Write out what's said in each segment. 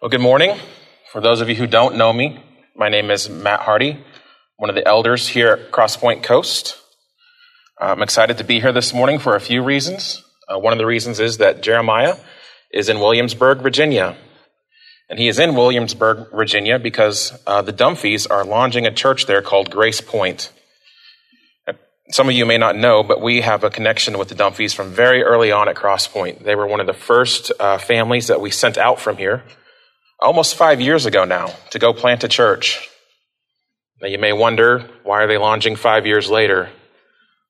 Well, good morning. For those of you who don't know me, my name is Matt Hardy, one of the elders here at Crosspoint Coast. I'm excited to be here this morning for a few reasons. Uh, one of the reasons is that Jeremiah is in Williamsburg, Virginia. And he is in Williamsburg, Virginia because uh, the Dumphys are launching a church there called Grace Point. Some of you may not know, but we have a connection with the Dumphys from very early on at Crosspoint. They were one of the first uh, families that we sent out from here almost five years ago now to go plant a church. Now you may wonder, why are they launching five years later?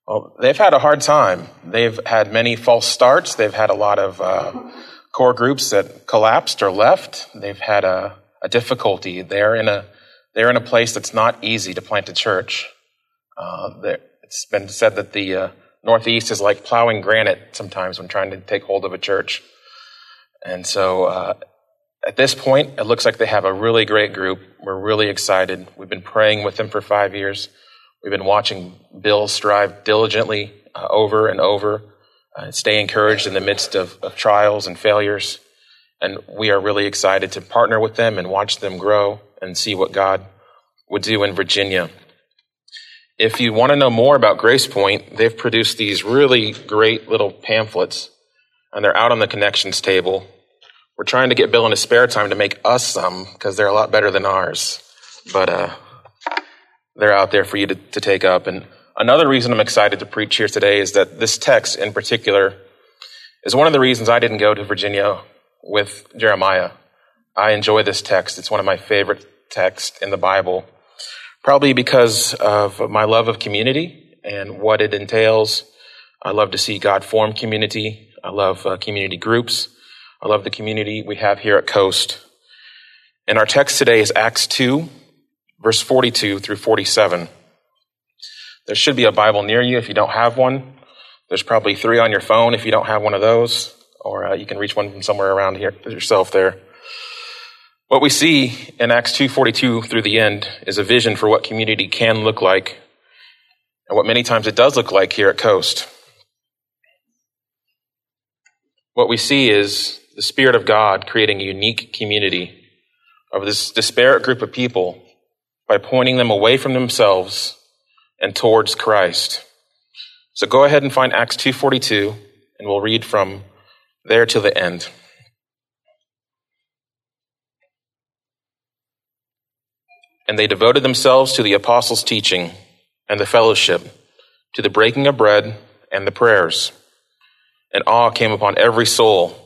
Well, they've had a hard time. They've had many false starts. They've had a lot of uh, core groups that collapsed or left. They've had a, a, difficulty. They're in a they're in a place that's not easy to plant a church. Uh, it's been said that the uh, Northeast is like plowing granite sometimes when trying to take hold of a church. And so uh, at this point, it looks like they have a really great group. We're really excited. We've been praying with them for five years. We've been watching Bill strive diligently uh, over and over, uh, stay encouraged in the midst of, of trials and failures. And we are really excited to partner with them and watch them grow and see what God would do in Virginia. If you want to know more about Grace Point, they've produced these really great little pamphlets, and they're out on the connections table. We're trying to get Bill in his spare time to make us some because they're a lot better than ours. But uh, they're out there for you to, to take up. And another reason I'm excited to preach here today is that this text in particular is one of the reasons I didn't go to Virginia with Jeremiah. I enjoy this text. It's one of my favorite texts in the Bible, probably because of my love of community and what it entails. I love to see God form community. I love uh, community groups. I love the community we have here at Coast. And our text today is Acts 2, verse 42 through 47. There should be a Bible near you if you don't have one. There's probably three on your phone if you don't have one of those, or uh, you can reach one from somewhere around here yourself there. What we see in Acts 2:42 through the end is a vision for what community can look like and what many times it does look like here at Coast. What we see is the Spirit of God creating a unique community of this disparate group of people by pointing them away from themselves and towards Christ. So go ahead and find Acts 2:42 and we'll read from there to the end. And they devoted themselves to the apostles' teaching and the fellowship, to the breaking of bread and the prayers. And awe came upon every soul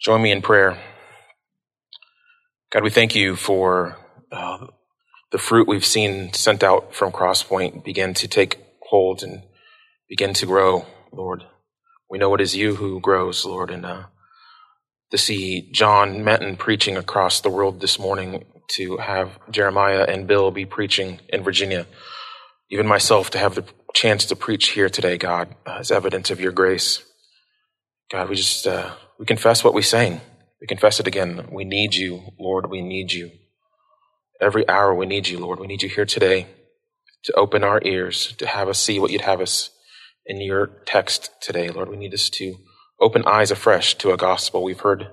Join me in prayer. God, we thank you for uh, the fruit we've seen sent out from Crosspoint begin to take hold and begin to grow, Lord. We know it is you who grows, Lord, and uh, to see John Menton preaching across the world this morning, to have Jeremiah and Bill be preaching in Virginia, even myself to have the chance to preach here today, God, uh, is evidence of your grace. God, we just uh, we confess what we sang. We confess it again. We need you, Lord. We need you. Every hour we need you, Lord. We need you here today to open our ears, to have us see what you'd have us in your text today, Lord. We need us to open eyes afresh to a gospel we've heard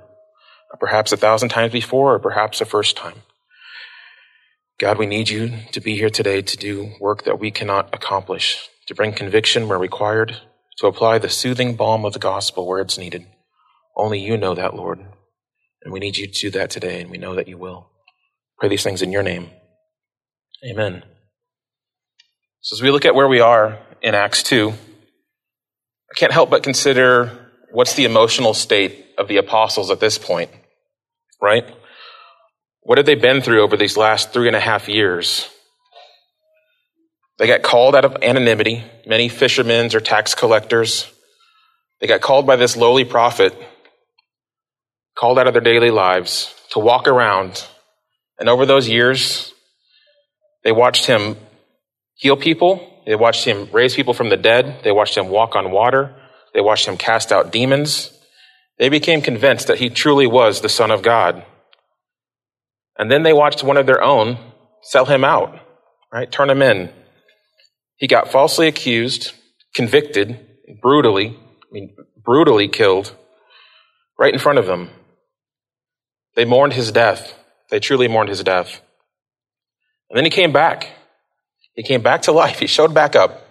perhaps a thousand times before or perhaps a first time. God, we need you to be here today to do work that we cannot accomplish, to bring conviction where required, to apply the soothing balm of the gospel where it's needed. Only you know that, Lord. And we need you to do that today, and we know that you will. Pray these things in your name. Amen. So, as we look at where we are in Acts 2, I can't help but consider what's the emotional state of the apostles at this point, right? What have they been through over these last three and a half years? They got called out of anonymity, many fishermen or tax collectors. They got called by this lowly prophet called out of their daily lives to walk around. And over those years, they watched him heal people. They watched him raise people from the dead. They watched him walk on water. They watched him cast out demons. They became convinced that he truly was the Son of God. And then they watched one of their own sell him out, right? Turn him in. He got falsely accused, convicted, brutally, I mean, brutally killed right in front of them. They mourned his death. They truly mourned his death. And then he came back. He came back to life. He showed back up.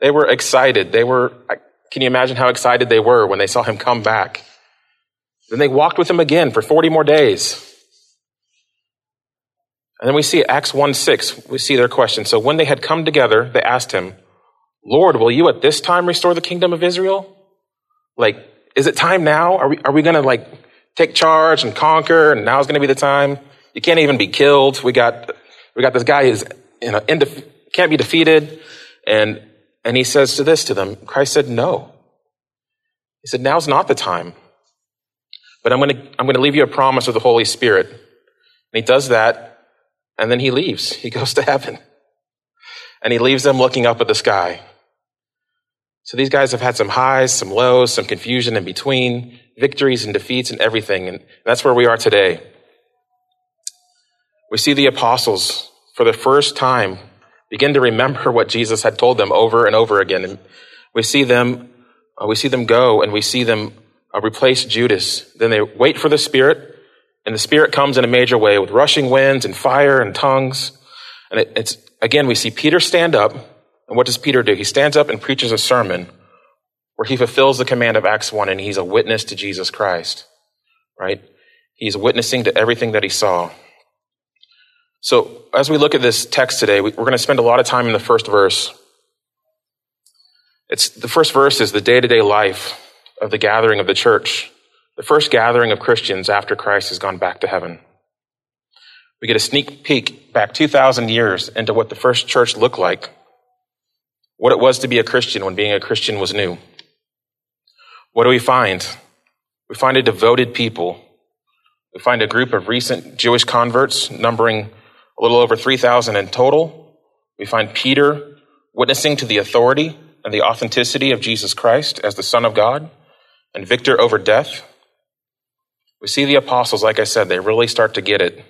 They were excited. They were, can you imagine how excited they were when they saw him come back? Then they walked with him again for 40 more days. And then we see Acts 1 6, we see their question. So when they had come together, they asked him, Lord, will you at this time restore the kingdom of Israel? Like, is it time now? Are we, are we going to like take charge and conquer and now's going to be the time? You can't even be killed. We got, we got this guy who's, you know, indef- can't be defeated. And, and he says to this to them, Christ said, no. He said, now's not the time. But I'm going to, I'm going to leave you a promise of the Holy Spirit. And he does that. And then he leaves. He goes to heaven. And he leaves them looking up at the sky. So these guys have had some highs, some lows, some confusion in between, victories and defeats and everything. And that's where we are today. We see the apostles for the first time begin to remember what Jesus had told them over and over again. And we see them, uh, we see them go and we see them uh, replace Judas. Then they wait for the Spirit and the Spirit comes in a major way with rushing winds and fire and tongues. And it, it's, again, we see Peter stand up and what does Peter do? He stands up and preaches a sermon where he fulfills the command of Acts 1 and he's a witness to Jesus Christ, right? He's witnessing to everything that he saw. So, as we look at this text today, we're going to spend a lot of time in the first verse. It's the first verse is the day to day life of the gathering of the church, the first gathering of Christians after Christ has gone back to heaven. We get a sneak peek back 2,000 years into what the first church looked like what it was to be a Christian when being a Christian was new. What do we find? We find a devoted people. We find a group of recent Jewish converts numbering a little over 3,000 in total. We find Peter witnessing to the authority and the authenticity of Jesus Christ as the Son of God and victor over death. We see the apostles, like I said, they really start to get it.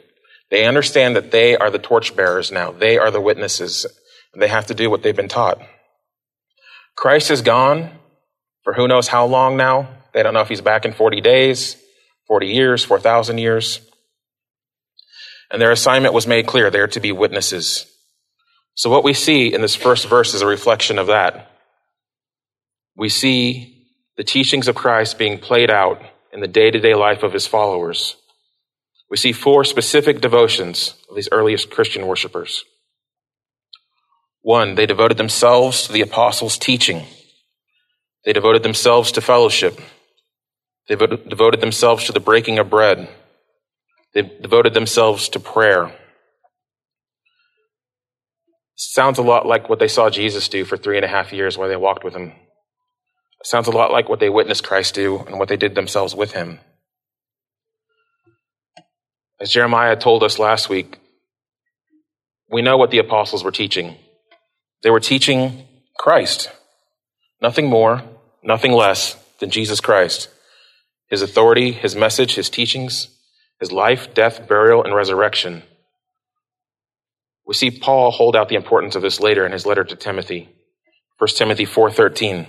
They understand that they are the torchbearers now. They are the witnesses. And they have to do what they've been taught. Christ is gone for who knows how long now. They don't know if he's back in 40 days, 40 years, 4,000 years. And their assignment was made clear. They are to be witnesses. So what we see in this first verse is a reflection of that. We see the teachings of Christ being played out in the day to day life of his followers. We see four specific devotions of these earliest Christian worshipers. One, they devoted themselves to the apostles' teaching. They devoted themselves to fellowship. They devoted themselves to the breaking of bread. They devoted themselves to prayer. Sounds a lot like what they saw Jesus do for three and a half years while they walked with him. Sounds a lot like what they witnessed Christ do and what they did themselves with him. As Jeremiah told us last week, we know what the apostles were teaching. They were teaching Christ. Nothing more, nothing less than Jesus Christ. His authority, his message, his teachings, his life, death, burial, and resurrection. We see Paul hold out the importance of this later in his letter to Timothy. 1 Timothy 4:13.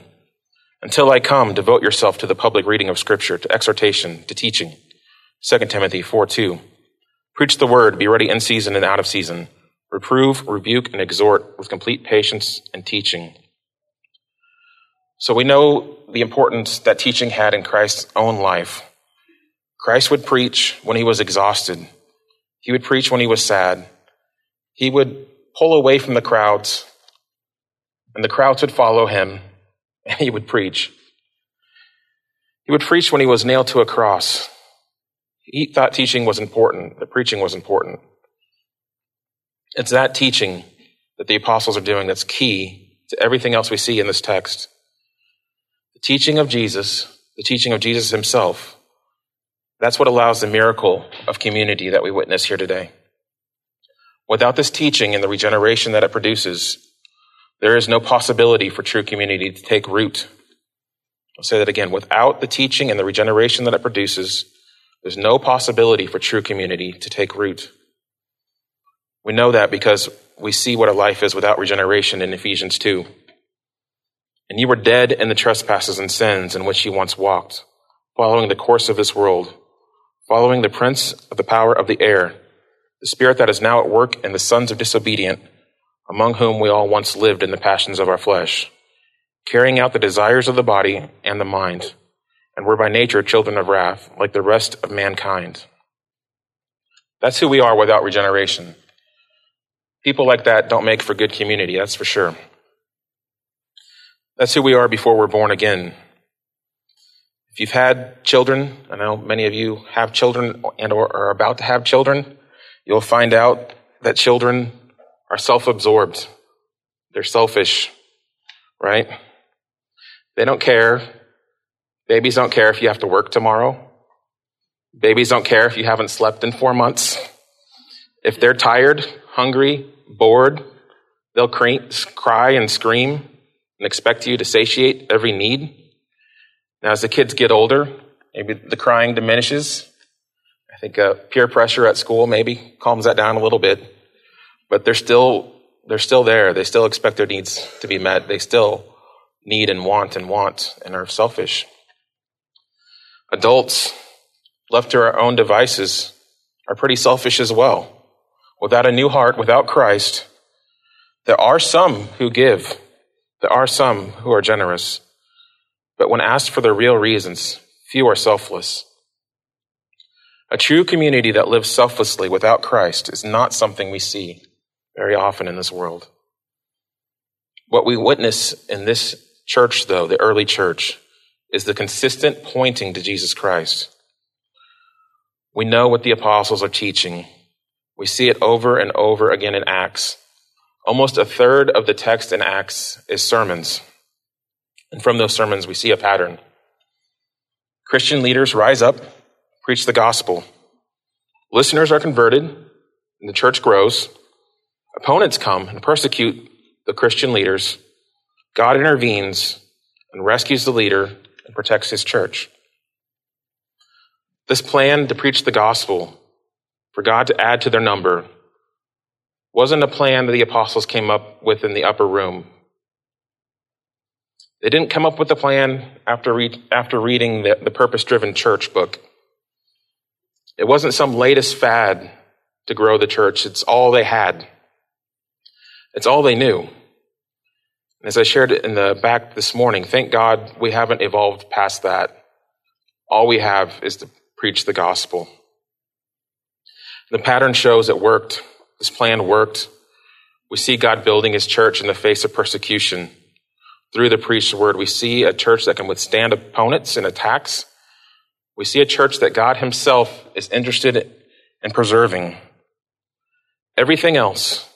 Until I come, devote yourself to the public reading of scripture, to exhortation, to teaching. 2 Timothy 4:2. Preach the word, be ready in season and out of season reprove, rebuke, and exhort with complete patience and teaching. So we know the importance that teaching had in Christ's own life. Christ would preach when he was exhausted. He would preach when he was sad. He would pull away from the crowds, and the crowds would follow him, and he would preach. He would preach when he was nailed to a cross. He thought teaching was important, that preaching was important. It's that teaching that the apostles are doing that's key to everything else we see in this text. Teaching of Jesus, the teaching of Jesus himself, That's what allows the miracle of community that we witness here today. Without this teaching and the regeneration that it produces, there is no possibility for true community to take root. I'll say that again. Without the teaching and the regeneration that it produces, there's no possibility for true community to take root. We know that because we see what a life is without regeneration in Ephesians 2. And you were dead in the trespasses and sins in which you once walked, following the course of this world, following the prince of the power of the air, the spirit that is now at work in the sons of disobedient, among whom we all once lived in the passions of our flesh, carrying out the desires of the body and the mind, and were by nature children of wrath, like the rest of mankind. That's who we are without regeneration. People like that don't make for good community, that's for sure. That's who we are before we're born again. If you've had children, I know many of you have children and or are about to have children, you'll find out that children are self-absorbed. They're selfish, right? They don't care. Babies don't care if you have to work tomorrow. Babies don't care if you haven't slept in four months. If they're tired, hungry, bored, they'll cry and scream and expect you to satiate every need. Now, as the kids get older, maybe the crying diminishes. I think uh, peer pressure at school maybe calms that down a little bit, but they're still they're still there. They still expect their needs to be met. They still need and want and want and are selfish. Adults, left to our own devices, are pretty selfish as well without a new heart, without Christ, there are some who give. There are some who are generous. But when asked for the real reasons, few are selfless. A true community that lives selflessly without Christ is not something we see very often in this world. What we witness in this church, though, the early church, is the consistent pointing to Jesus Christ. We know what the apostles are teaching we see it over and over again in Acts. Almost a third of the text in Acts is sermons. And from those sermons, we see a pattern. Christian leaders rise up, preach the gospel. Listeners are converted, and the church grows. Opponents come and persecute the Christian leaders. God intervenes and rescues the leader and protects his church. This plan to preach the gospel for God to add to their number wasn't a plan that the apostles came up with in the upper room. They didn't come up with the plan after, re- after reading the, the Purpose Driven Church book. It wasn't some latest fad to grow the church. It's all they had. It's all they knew. And as I shared in the back this morning, thank God we haven't evolved past that. All we have is to preach the gospel. The pattern shows it worked. This plan worked. We see God building his church in the face of persecution. Through the preached word, we see a church that can withstand opponents and attacks. We see a church that God himself is interested in preserving. Everything else,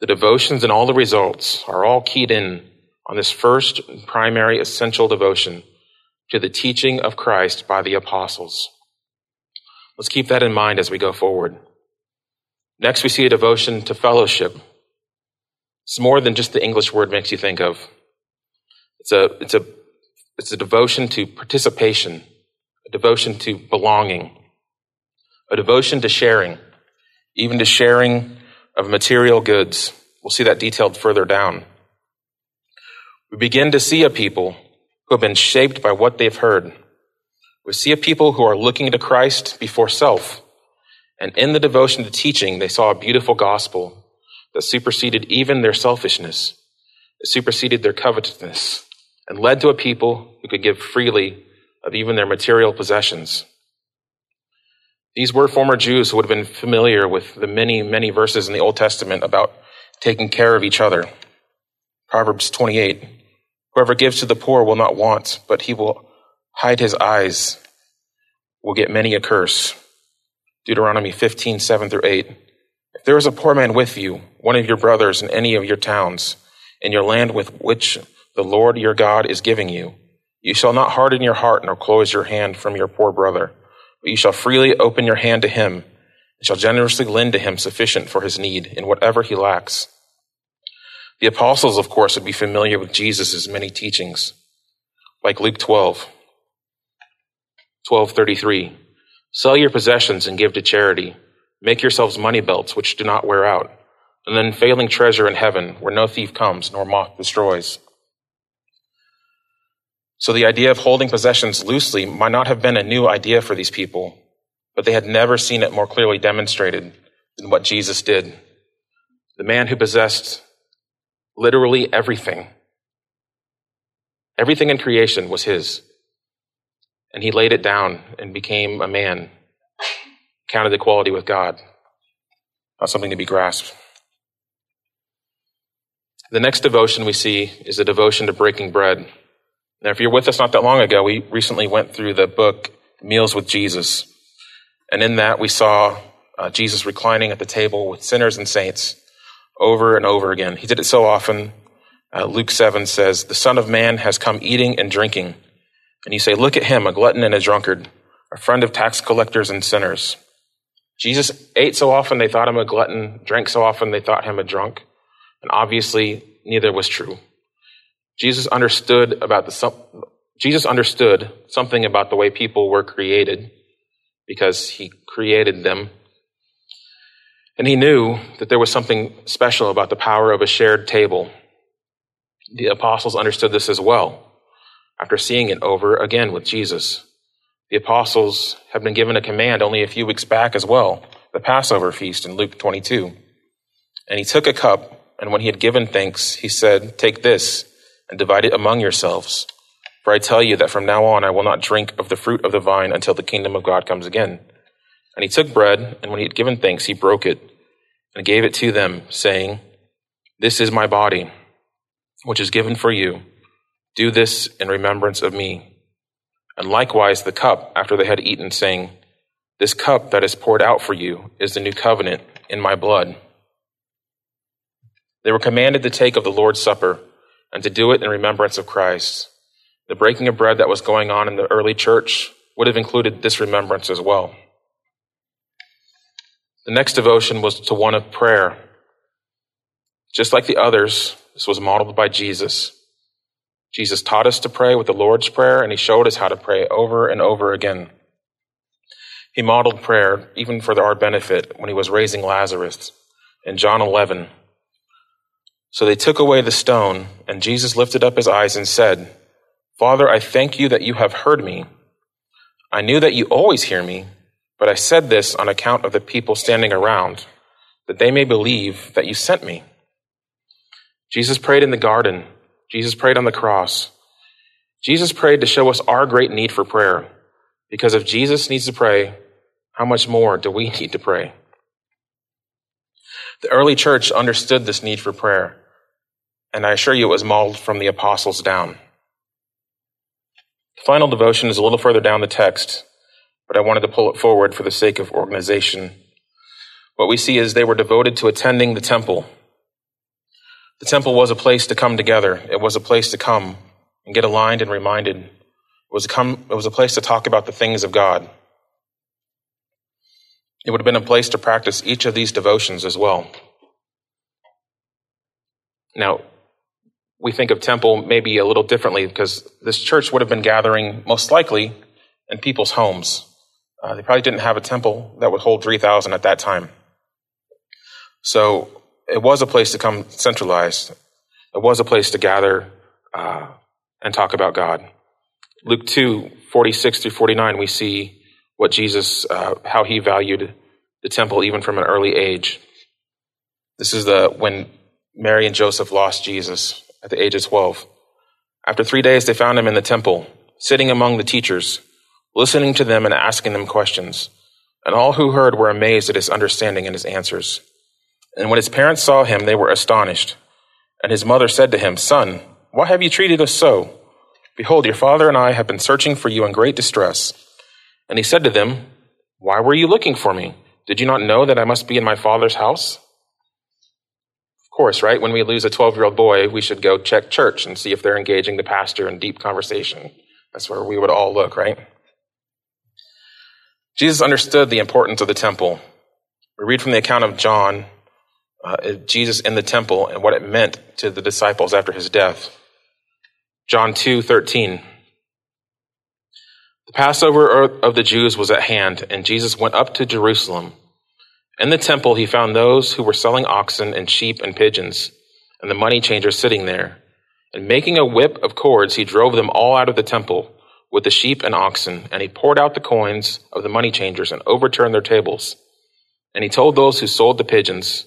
the devotions and all the results, are all keyed in on this first primary essential devotion to the teaching of Christ by the apostles. Let's keep that in mind as we go forward. Next, we see a devotion to fellowship. It's more than just the English word makes you think of. It's a, it's a, it's a devotion to participation, a devotion to belonging, a devotion to sharing, even to sharing of material goods. We'll see that detailed further down. We begin to see a people who have been shaped by what they've heard we see a people who are looking to Christ before self. And in the devotion to teaching, they saw a beautiful gospel that superseded even their selfishness. It superseded their covetousness and led to a people who could give freely of even their material possessions. These were former Jews who would have been familiar with the many, many verses in the Old Testament about taking care of each other. Proverbs 28 Whoever gives to the poor will not want, but he will hide his eyes will get many a curse. Deuteronomy 15, 7 through 8. If there is a poor man with you, one of your brothers in any of your towns, in your land with which the Lord your God is giving you, you shall not harden your heart nor close your hand from your poor brother, but you shall freely open your hand to him and shall generously lend to him sufficient for his need in whatever he lacks. The apostles, of course, would be familiar with Jesus' many teachings, like Luke 12, 1233. Sell your possessions and give to charity. Make yourselves money belts which do not wear out, and then failing treasure in heaven where no thief comes nor moth destroys. So the idea of holding possessions loosely might not have been a new idea for these people, but they had never seen it more clearly demonstrated than what Jesus did. The man who possessed literally everything, everything in creation was his. And he laid it down and became a man, counted equality with God. Not something to be grasped. The next devotion we see is a devotion to breaking bread. Now, if you're with us not that long ago, we recently went through the book Meals with Jesus. And in that, we saw uh, Jesus reclining at the table with sinners and saints over and over again. He did it so often. Uh, Luke 7 says, The Son of Man has come eating and drinking. And you say, Look at him, a glutton and a drunkard, a friend of tax collectors and sinners. Jesus ate so often they thought him a glutton, drank so often they thought him a drunk. And obviously, neither was true. Jesus understood about the Jesus understood something about the way people were created because he created them. And he knew that there was something special about the power of a shared table. The apostles understood this as well after seeing it over again with Jesus. The apostles have been given a command only a few weeks back as well, the Passover feast in Luke 22. And he took a cup, and when he had given thanks, he said, Take this and divide it among yourselves. For I tell you that from now on I will not drink of the fruit of the vine until the kingdom of God comes again. And he took bread, and when he had given thanks, he broke it and gave it to them, saying, This is my body, which is given for you. Do this in remembrance of me. And likewise the cup after they had eaten, saying, This cup that is poured out for you is the new covenant in my blood. They were commanded to take of the Lord's Supper and to do it in remembrance of Christ. The breaking of bread that was going on in the early church would have included this remembrance as well. The next devotion was to one of prayer. Just like the others, this was modeled by Jesus. Jesus taught us to pray with the Lord's Prayer, and he showed us how to pray over and over again. He modeled prayer even for our benefit when he was raising Lazarus in John 11, so they took away the stone, and Jesus lifted up his eyes and said, Father, I thank you that you have heard me. I knew that you always hear me, but I said this on account of the people standing around, that they may believe that you sent me. Jesus prayed in the garden. Jesus prayed on the cross. Jesus prayed to show us our great need for prayer. Because if Jesus needs to pray, how much more do we need to pray? The early church understood this need for prayer and I assure you it was modeled from the apostles down. The final devotion is a little further down the text, but I wanted to pull it forward for the sake of organization. What we see is they were devoted to attending the temple. The temple was a place to come together. It was a place to come and get aligned and reminded. It was, a come, it was a place to talk about the things of God. It would have been a place to practice each of these devotions as well. Now, we think of temple maybe a little differently because this church would have been gathering most likely in people's homes. Uh, they probably didn't have a temple that would hold 3,000 at that time. So it was a place to come centralized. It was a place to gather uh, and talk about God. Luke 2, 46 through 49, we see what Jesus, uh, how he valued the temple even from an early age. This is the when Mary and Joseph lost Jesus at the age of 12. After three days, they found him in the temple, sitting among the teachers, listening to them and asking them questions. And all who heard were amazed at his understanding and his answers. And when his parents saw him, they were astonished. And his mother said to him, Son, why have you treated us so? Behold, your father and I have been searching for you in great distress. And he said to them, Why were you looking for me? Did you not know that I must be in my father's house? Of course, right? When we lose a 12 year old boy, we should go check church and see if they're engaging the pastor in deep conversation. That's where we would all look, right? Jesus understood the importance of the temple. We read from the account of John, uh, Jesus in the temple, and what it meant to the disciples after his death. John 2 13. The Passover of the Jews was at hand, and Jesus went up to Jerusalem. In the temple, he found those who were selling oxen and sheep and pigeons, and the money changers sitting there. And making a whip of cords, he drove them all out of the temple with the sheep and oxen, and he poured out the coins of the money changers and overturned their tables. And he told those who sold the pigeons,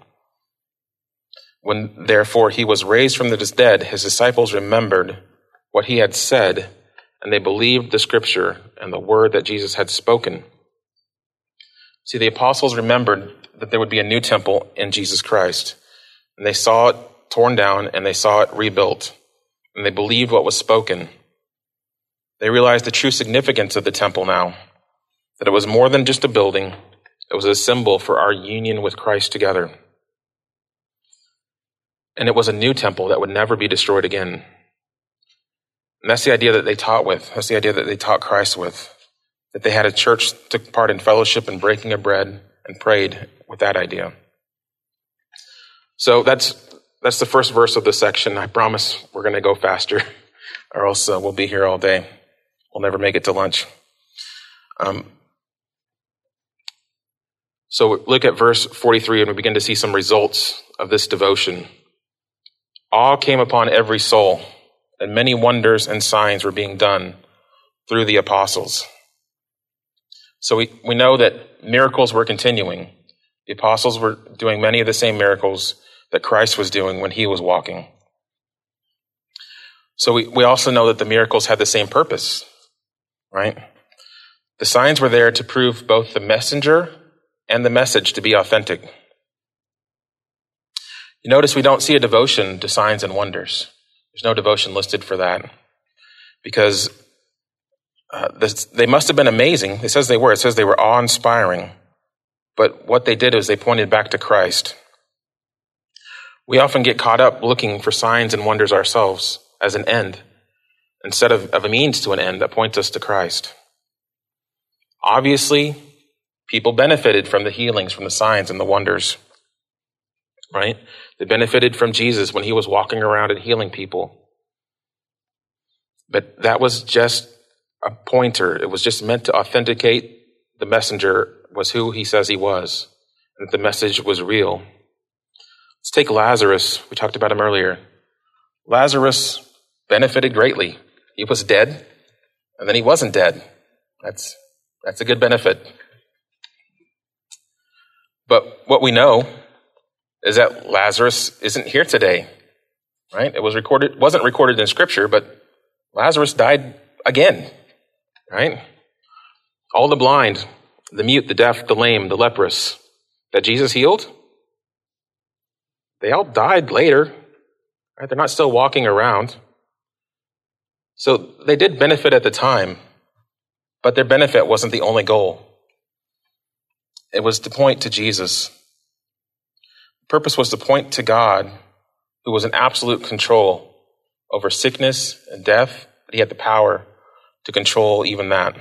When therefore he was raised from the dead, his disciples remembered what he had said, and they believed the scripture and the word that Jesus had spoken. See, the apostles remembered that there would be a new temple in Jesus Christ, and they saw it torn down and they saw it rebuilt, and they believed what was spoken. They realized the true significance of the temple now, that it was more than just a building, it was a symbol for our union with Christ together. And it was a new temple that would never be destroyed again. And that's the idea that they taught with. That's the idea that they taught Christ with. That they had a church, took part in fellowship and breaking of bread, and prayed with that idea. So that's that's the first verse of the section. I promise we're going to go faster, or else uh, we'll be here all day. We'll never make it to lunch. Um, so look at verse 43, and we begin to see some results of this devotion. Awe came upon every soul, and many wonders and signs were being done through the apostles. So we, we know that miracles were continuing. The apostles were doing many of the same miracles that Christ was doing when he was walking. So we, we also know that the miracles had the same purpose, right? The signs were there to prove both the messenger and the message to be authentic. You notice we don't see a devotion to signs and wonders. There's no devotion listed for that because uh, this, they must have been amazing. It says they were. It says they were awe inspiring. But what they did is they pointed back to Christ. We often get caught up looking for signs and wonders ourselves as an end instead of, of a means to an end that points us to Christ. Obviously, people benefited from the healings, from the signs and the wonders, right? They benefited from Jesus when he was walking around and healing people. But that was just a pointer. It was just meant to authenticate the messenger was who he says he was, and that the message was real. Let's take Lazarus. We talked about him earlier. Lazarus benefited greatly. He was dead, and then he wasn't dead. That's, that's a good benefit. But what we know is that Lazarus isn't here today, right? It was recorded, wasn't recorded in scripture, but Lazarus died again, right? All the blind, the mute, the deaf, the lame, the leprous that Jesus healed, they all died later, right? They're not still walking around. So they did benefit at the time, but their benefit wasn't the only goal. It was to point to Jesus purpose was to point to God, who was in absolute control over sickness and death, but he had the power to control even that.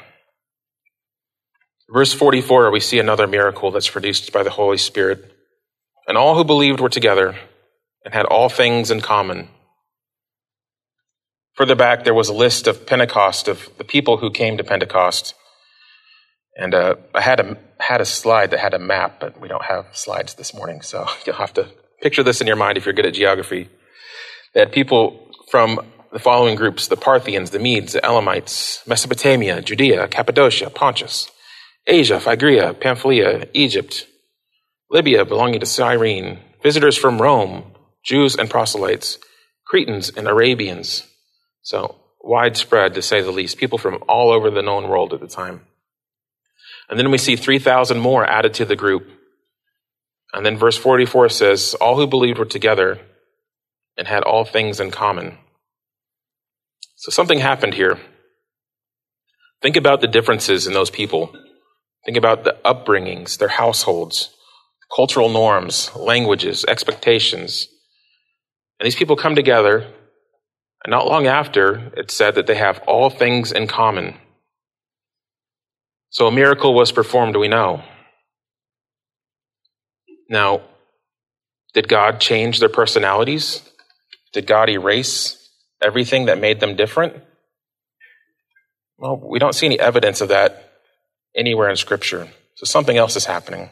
Verse 44, we see another miracle that's produced by the Holy Spirit. And all who believed were together and had all things in common. Further back, there was a list of Pentecost, of the people who came to Pentecost. And uh, I had a, had a slide that had a map, but we don't have slides this morning, so you'll have to picture this in your mind if you're good at geography. They had people from the following groups the Parthians, the Medes, the Elamites, Mesopotamia, Judea, Cappadocia, Pontus, Asia, Phrygia, Pamphylia, Egypt, Libya belonging to Cyrene, visitors from Rome, Jews and proselytes, Cretans and Arabians. So widespread, to say the least, people from all over the known world at the time. And then we see 3,000 more added to the group. And then verse 44 says, All who believed were together and had all things in common. So something happened here. Think about the differences in those people. Think about the upbringings, their households, cultural norms, languages, expectations. And these people come together, and not long after, it's said that they have all things in common. So a miracle was performed, we know. Now, did God change their personalities? Did God erase everything that made them different? Well, we don't see any evidence of that anywhere in Scripture. So something else is happening.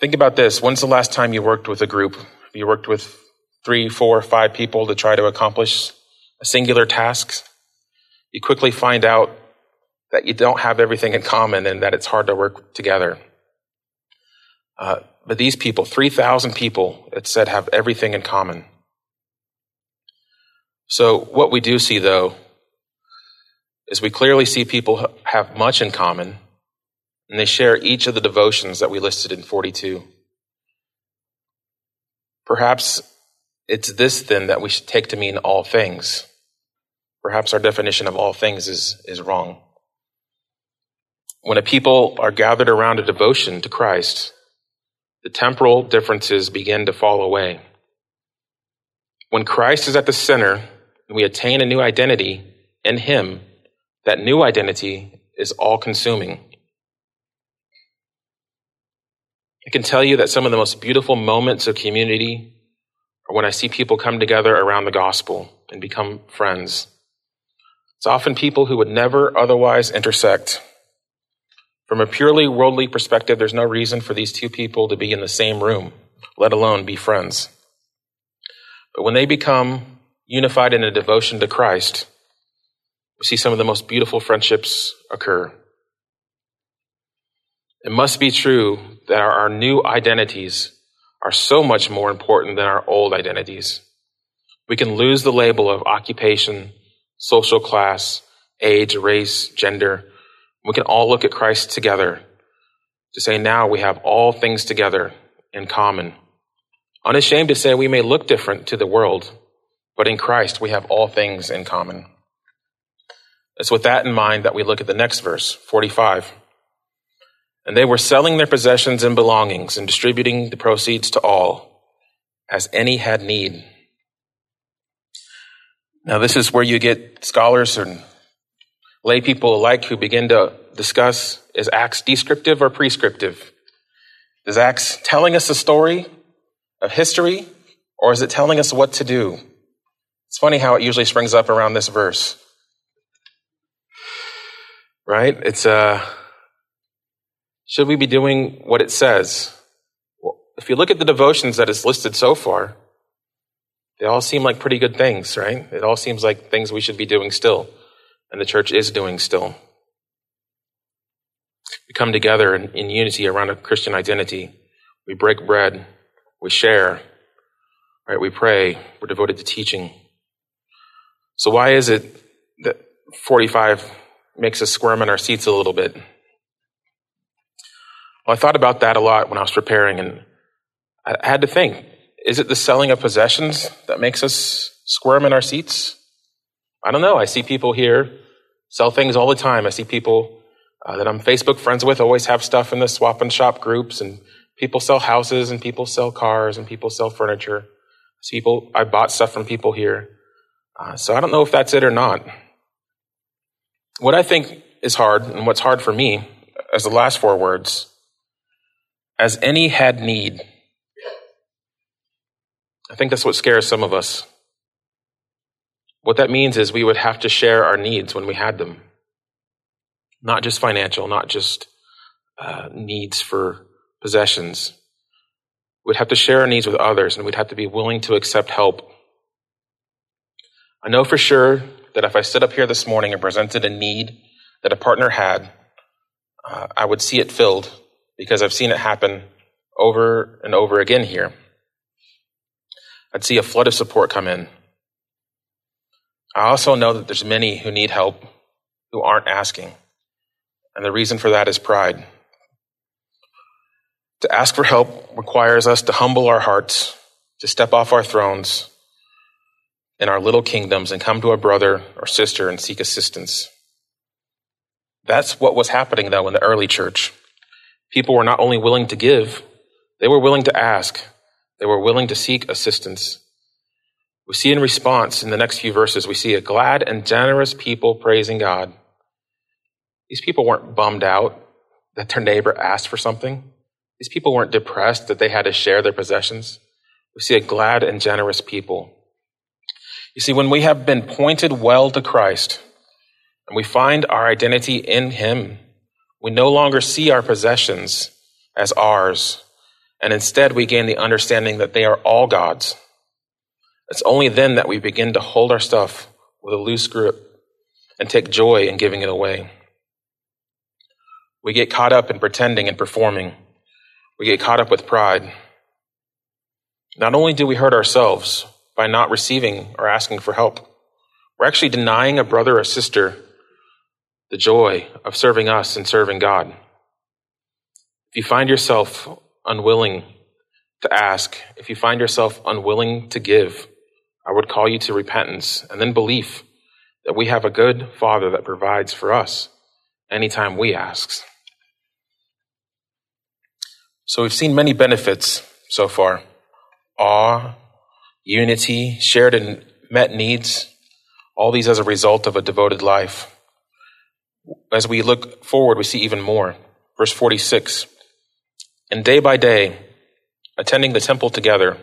Think about this. When's the last time you worked with a group? You worked with three, four, five people to try to accomplish a singular task. You quickly find out that you don't have everything in common and that it's hard to work together. Uh, but these people, 3,000 people, it said, have everything in common. So, what we do see, though, is we clearly see people have much in common, and they share each of the devotions that we listed in 42. Perhaps it's this, then, that we should take to mean all things. Perhaps our definition of all things is, is wrong. When a people are gathered around a devotion to Christ, the temporal differences begin to fall away. When Christ is at the center and we attain a new identity in Him, that new identity is all consuming. I can tell you that some of the most beautiful moments of community are when I see people come together around the gospel and become friends. It's often people who would never otherwise intersect. From a purely worldly perspective, there's no reason for these two people to be in the same room, let alone be friends. But when they become unified in a devotion to Christ, we see some of the most beautiful friendships occur. It must be true that our, new identities are so much more important than our old identities. We can lose the label of occupation, social class, age, race, gender, we can all look at Christ together to say now we have all things together in common. Unashamed to say we may look different to the world, but in Christ we have all things in common. It's with that in mind that we look at the next verse, 45. And they were selling their possessions and belongings and distributing the proceeds to all, as any had need. Now, this is where you get scholars and lay people alike who begin to discuss is Acts descriptive or prescriptive? Is Acts telling us a story of history or is it telling us what to do? It's funny how it usually springs up around this verse. Right? It's, uh, should we be doing what it says? Well, if you look at the devotions that is listed so far, they all seem like pretty good things, right? It all seems like things we should be doing still and the church is doing still. We come together in, in unity around a Christian identity. We break bread. We share. Right? We pray. We're devoted to teaching. So why is it that 45 makes us squirm in our seats a little bit? Well, I thought about that a lot when I was preparing, and I had to think: Is it the selling of possessions that makes us squirm in our seats? I don't know. I see people here sell things all the time. I see people uh, that I'm Facebook friends with always have stuff in the swap and shop groups, and people sell houses, and people sell cars, and people sell furniture. I people, I bought stuff from people here. Uh, so I don't know if that's it or not. What I think is hard, and what's hard for me, as the last four words, as any had need. I think that's what scares some of us. What that means is we would have to share our needs when we had them. Not just financial, not just uh, needs for possessions. We'd have to share our needs with others and we'd have to be willing to accept help. I know for sure that if I stood up here this morning and presented a need that a partner had, uh, I would see it filled because I've seen it happen over and over again here. I'd see a flood of support come in. I also know that there's many who need help who aren't asking. And the reason for that is pride. To ask for help requires us to humble our hearts, to step off our thrones in our little kingdoms and come to a brother or sister and seek assistance. That's what was happening, though, in the early church. People were not only willing to give, they were willing to ask. They were willing to seek assistance. We see in response in the next few verses, we see a glad and generous people praising God. These people weren't bummed out that their neighbor asked for something. These people weren't depressed that they had to share their possessions. We see a glad and generous people. You see, when we have been pointed well to Christ and we find our identity in Him, we no longer see our possessions as ours, and instead we gain the understanding that they are all God's. It's only then that we begin to hold our stuff with a loose grip and take joy in giving it away. We get caught up in pretending and performing. We get caught up with pride. Not only do we hurt ourselves by not receiving or asking for help, we're actually denying a brother or sister the joy of serving us and serving God. If you find yourself unwilling to ask, if you find yourself unwilling to give, I would call you to repentance and then belief that we have a good Father that provides for us anytime we ask. So we've seen many benefits so far awe, unity, shared and met needs, all these as a result of a devoted life. As we look forward, we see even more. Verse 46 And day by day, attending the temple together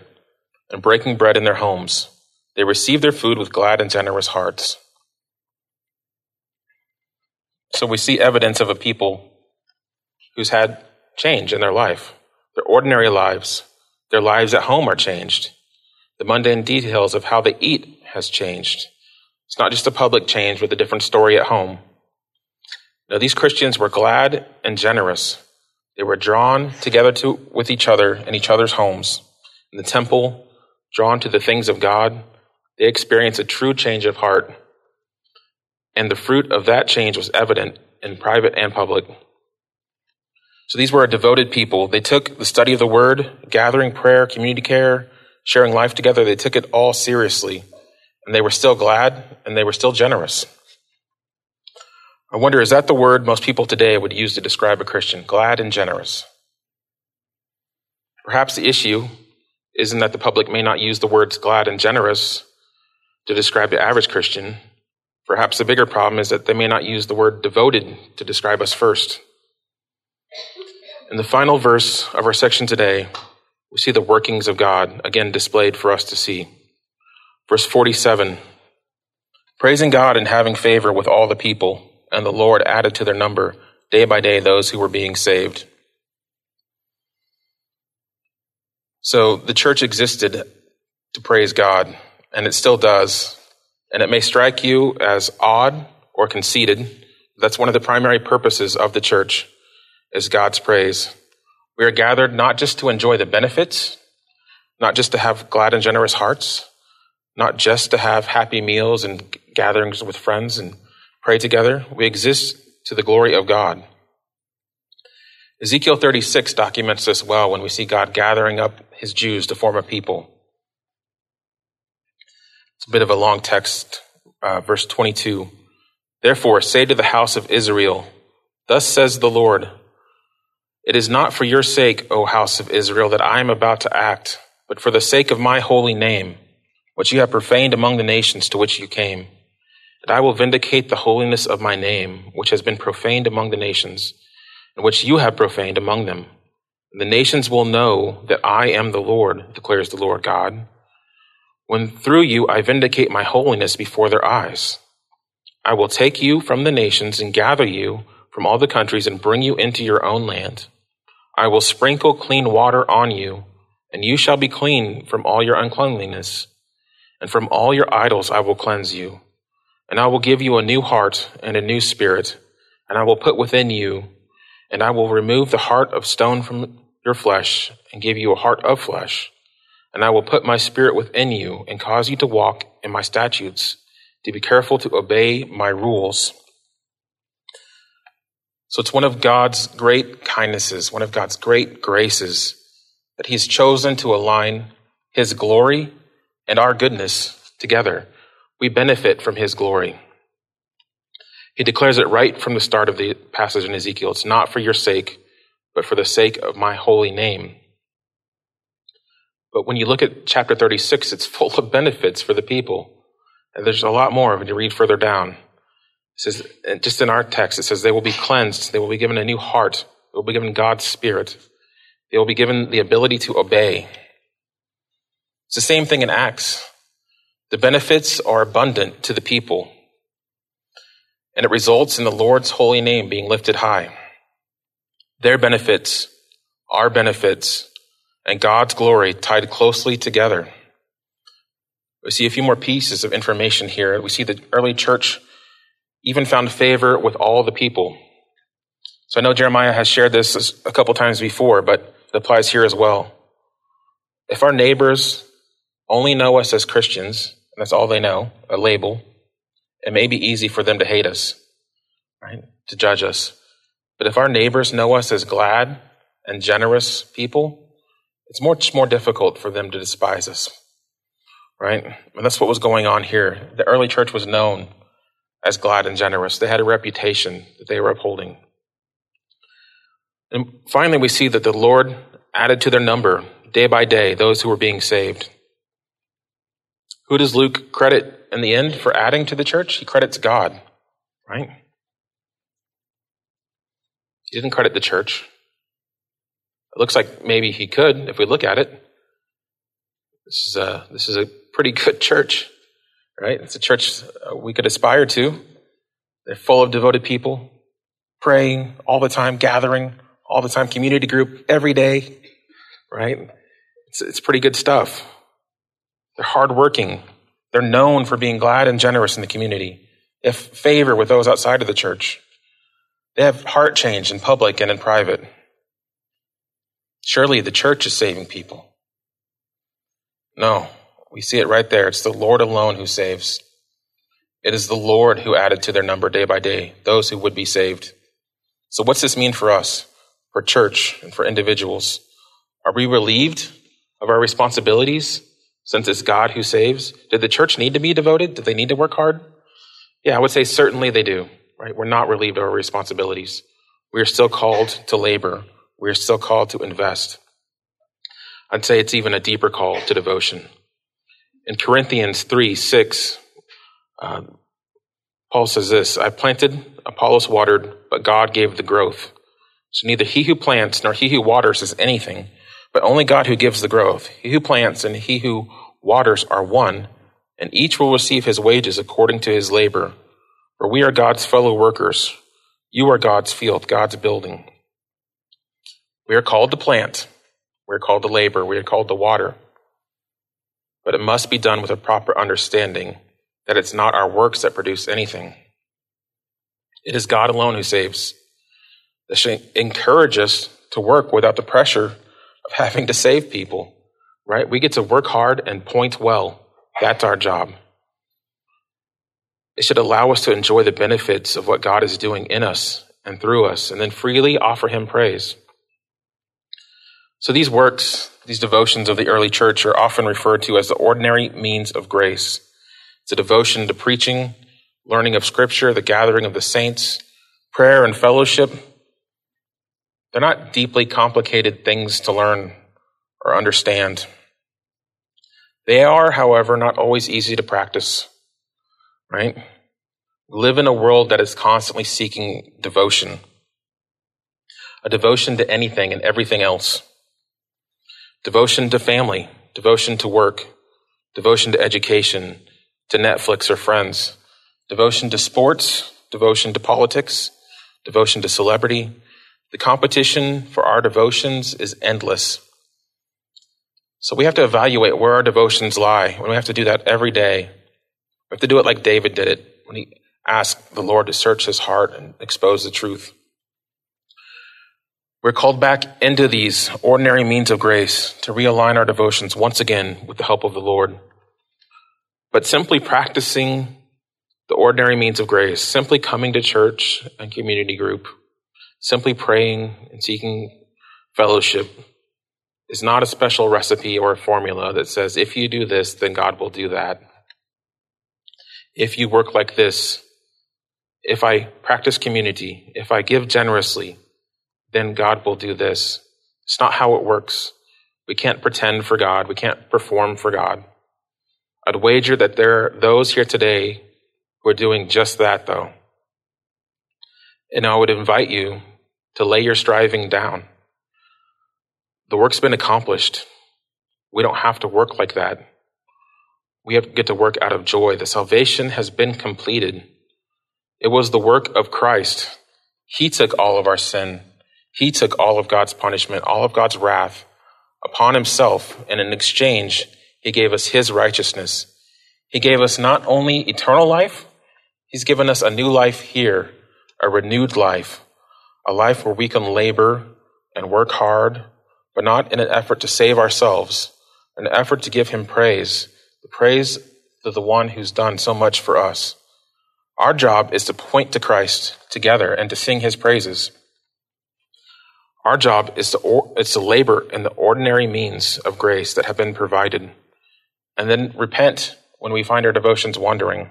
and breaking bread in their homes, they received their food with glad and generous hearts. So we see evidence of a people who's had change in their life. Their ordinary lives, their lives at home are changed. The mundane details of how they eat has changed. It's not just a public change with a different story at home. No, these Christians were glad and generous. They were drawn together to, with each other in each other's homes, in the temple, drawn to the things of God, they experienced a true change of heart. And the fruit of that change was evident in private and public. So these were a devoted people. They took the study of the word, gathering prayer, community care, sharing life together. They took it all seriously. And they were still glad and they were still generous. I wonder, is that the word most people today would use to describe a Christian? Glad and generous. Perhaps the issue isn't that the public may not use the words glad and generous, to describe the average Christian. Perhaps the bigger problem is that they may not use the word devoted to describe us first. In the final verse of our section today, we see the workings of God again displayed for us to see. Verse 47 Praising God and having favor with all the people, and the Lord added to their number day by day those who were being saved. So the church existed to praise God and it still does. And it may strike you as odd or conceited. That's one of the primary purposes of the church is God's praise. We are gathered not just to enjoy the benefits, not just to have glad and generous hearts, not just to have happy meals and gatherings with friends and pray together. We exist to the glory of God. Ezekiel 36 documents this well when we see God gathering up his Jews to form a people. It's a bit of a long text. Uh, verse 22. Therefore, say to the house of Israel, Thus says the Lord, It is not for your sake, O house of Israel, that I am about to act, but for the sake of my holy name, which you have profaned among the nations to which you came. And I will vindicate the holiness of my name, which has been profaned among the nations, and which you have profaned among them. And the nations will know that I am the Lord, declares the Lord God when through you I vindicate my holiness before their eyes. I will take you from the nations and gather you from all the countries and bring you into your own land. I will sprinkle clean water on you, and you shall be clean from all your uncleanliness. And from all your idols I will cleanse you. And I will give you a new heart and a new spirit, and I will put within you, and I will remove the heart of stone from your flesh and give you a heart of flesh and I will put my spirit within you and cause you to walk in my statutes, to be careful to obey my rules. So it's one of God's great kindnesses, one of God's great graces that He's chosen to align His glory and our goodness together. We benefit from His glory. He declares it right from the start of the passage in Ezekiel. It's not for your sake, but for the sake of my holy name. But when you look at chapter 36, it's full of benefits for the people. And there's a lot more when you read further down. It says, just in our text, it says, they will be cleansed. They will be given a new heart. They will be given God's Spirit. They will be given the ability to obey. It's the same thing in Acts. The benefits are abundant to the people, and it results in the Lord's holy name being lifted high. Their benefits, our benefits, and God's glory tied closely together. We see a few more pieces of information here. We see the early church even found favor with all the people. So I know Jeremiah has shared this a couple times before, but it applies here as well. If our neighbors only know us as Christians, and that's all they know, a label, it may be easy for them to hate us, right? To judge us. But if our neighbors know us as glad and generous people, it's much more difficult for them to despise us, right? And that's what was going on here. The early church was known as glad and generous. They had a reputation that they were upholding. And finally, we see that the Lord added to their number day by day those who were being saved. Who does Luke credit in the end for adding to the church? He credits God, right? He didn't credit the church. It looks like maybe he could if we look at it. This is a, this is a pretty good church right? It's a church uh, we could aspire to. They're full of devoted people, praying all the time, gathering all the time, community group every day, right? It's, it's pretty good stuff. They're hardworking. They're known for being glad and generous in the community. They favor with those outside of the church. They have heart change in public and in private. Surely the church is saving people. No, we see it right there. It's the Lord alone who saves. It is the Lord who added to their number day by day those who would be saved. So, what's this mean for us, for church, and for individuals? Are we relieved of our responsibilities since it's God who saves? Did the church need to be devoted? Did they need to work hard? Yeah, I would say certainly they do, right? We're not relieved of our responsibilities. We are still called to labor. We are still called to invest. I'd say it's even a deeper call to devotion. In Corinthians 3 6, uh, Paul says this I planted, Apollos watered, but God gave the growth. So neither he who plants nor he who waters is anything, but only God who gives the growth. He who plants and he who waters are one, and each will receive his wages according to his labor. For we are God's fellow workers. You are God's field, God's building. We are called to plant. We are called to labor. We are called to water but it must be done with a proper understanding that it's not our works that produce anything. It is God alone who saves. This should encourage us to work without the pressure of having to save people, right? We get to work hard and point well. That's our job. It should allow us to enjoy the benefits of what God is doing in us and through us, and then freely offer Him praise. So these works, these devotions of the early church are often referred to as the ordinary means of grace. It's a devotion to preaching, learning of scripture, the gathering of the saints, prayer and fellowship. They're not deeply complicated things to learn or understand. They are, however, not always easy to practice, right? We live in a world that is constantly seeking devotion, a devotion to anything and everything else. Devotion to family, devotion to work, devotion to education, to Netflix or friends, devotion to sports, devotion to politics, devotion to celebrity. The competition for our devotions is endless. So we have to evaluate where our devotions lie. And we have to do that every day. We have to do it like David did it when he asked the Lord to search his heart and expose the truth. We're called back into these ordinary means of grace to realign our devotions once again with the help of the Lord. But simply practicing the ordinary means of grace, simply coming to church and community group, simply praying and seeking fellowship is not a special recipe or a formula that says, if you do this, then God will do that. If you work like this, if I practice community, if I give generously, then God will do this. It's not how it works. We can't pretend for God. We can't perform for God. I'd wager that there are those here today who are doing just that, though. And I would invite you to lay your striving down. The work's been accomplished. We don't have to work like that. We have to get to work out of joy. The salvation has been completed. It was the work of Christ. He took all of our sin. He took all of God's punishment, all of God's wrath upon himself. And in exchange, he gave us his righteousness. He gave us not only eternal life, he's given us a new life here, a renewed life, a life where we can labor and work hard, but not in an effort to save ourselves, an effort to give him praise, the praise to the one who's done so much for us. Our job is to point to Christ together and to sing his praises. Our job is to, or, is to labor in the ordinary means of grace that have been provided, and then repent when we find our devotions wandering.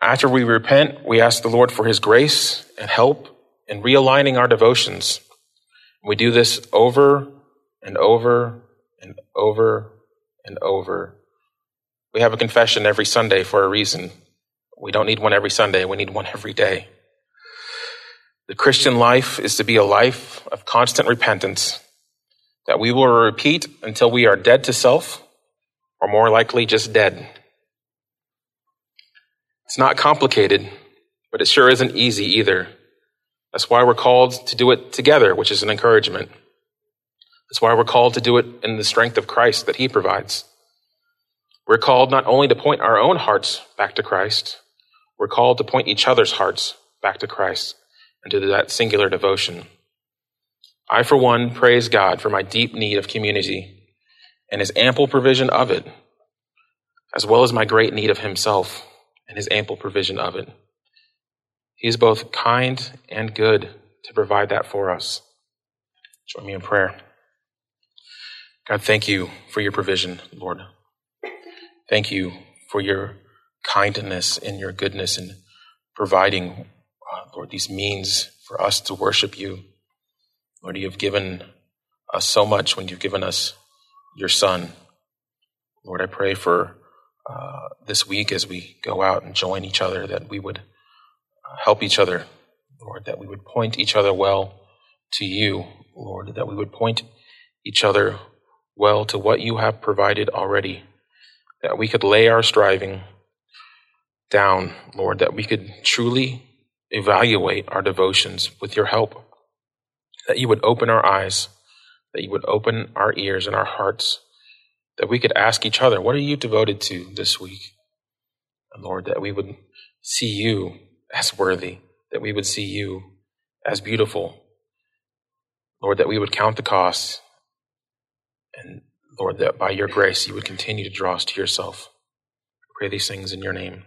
After we repent, we ask the Lord for his grace and help in realigning our devotions. We do this over and over and over and over. We have a confession every Sunday for a reason. We don't need one every Sunday, we need one every day. The Christian life is to be a life of constant repentance that we will repeat until we are dead to self, or more likely just dead. It's not complicated, but it sure isn't easy either. That's why we're called to do it together, which is an encouragement. That's why we're called to do it in the strength of Christ that He provides. We're called not only to point our own hearts back to Christ, we're called to point each other's hearts back to Christ and to that singular devotion. I, for one, praise God for my deep need of community and his ample provision of it, as well as my great need of himself and his ample provision of it. He is both kind and good to provide that for us. Join me in prayer. God, thank you for your provision, Lord. Thank you for your kindness and your goodness in providing, uh, Lord, these means for us to worship you. Lord, you have given us so much when you've given us your Son. Lord, I pray for uh, this week as we go out and join each other that we would uh, help each other, Lord, that we would point each other well to you, Lord, that we would point each other well to what you have provided already, that we could lay our striving down, Lord, that we could truly evaluate our devotions with your help, that you would open our eyes, that you would open our ears and our hearts, that we could ask each other, What are you devoted to this week? And Lord, that we would see you as worthy, that we would see you as beautiful. Lord, that we would count the cost and Lord, that by your grace you would continue to draw us to yourself. I pray these things in your name.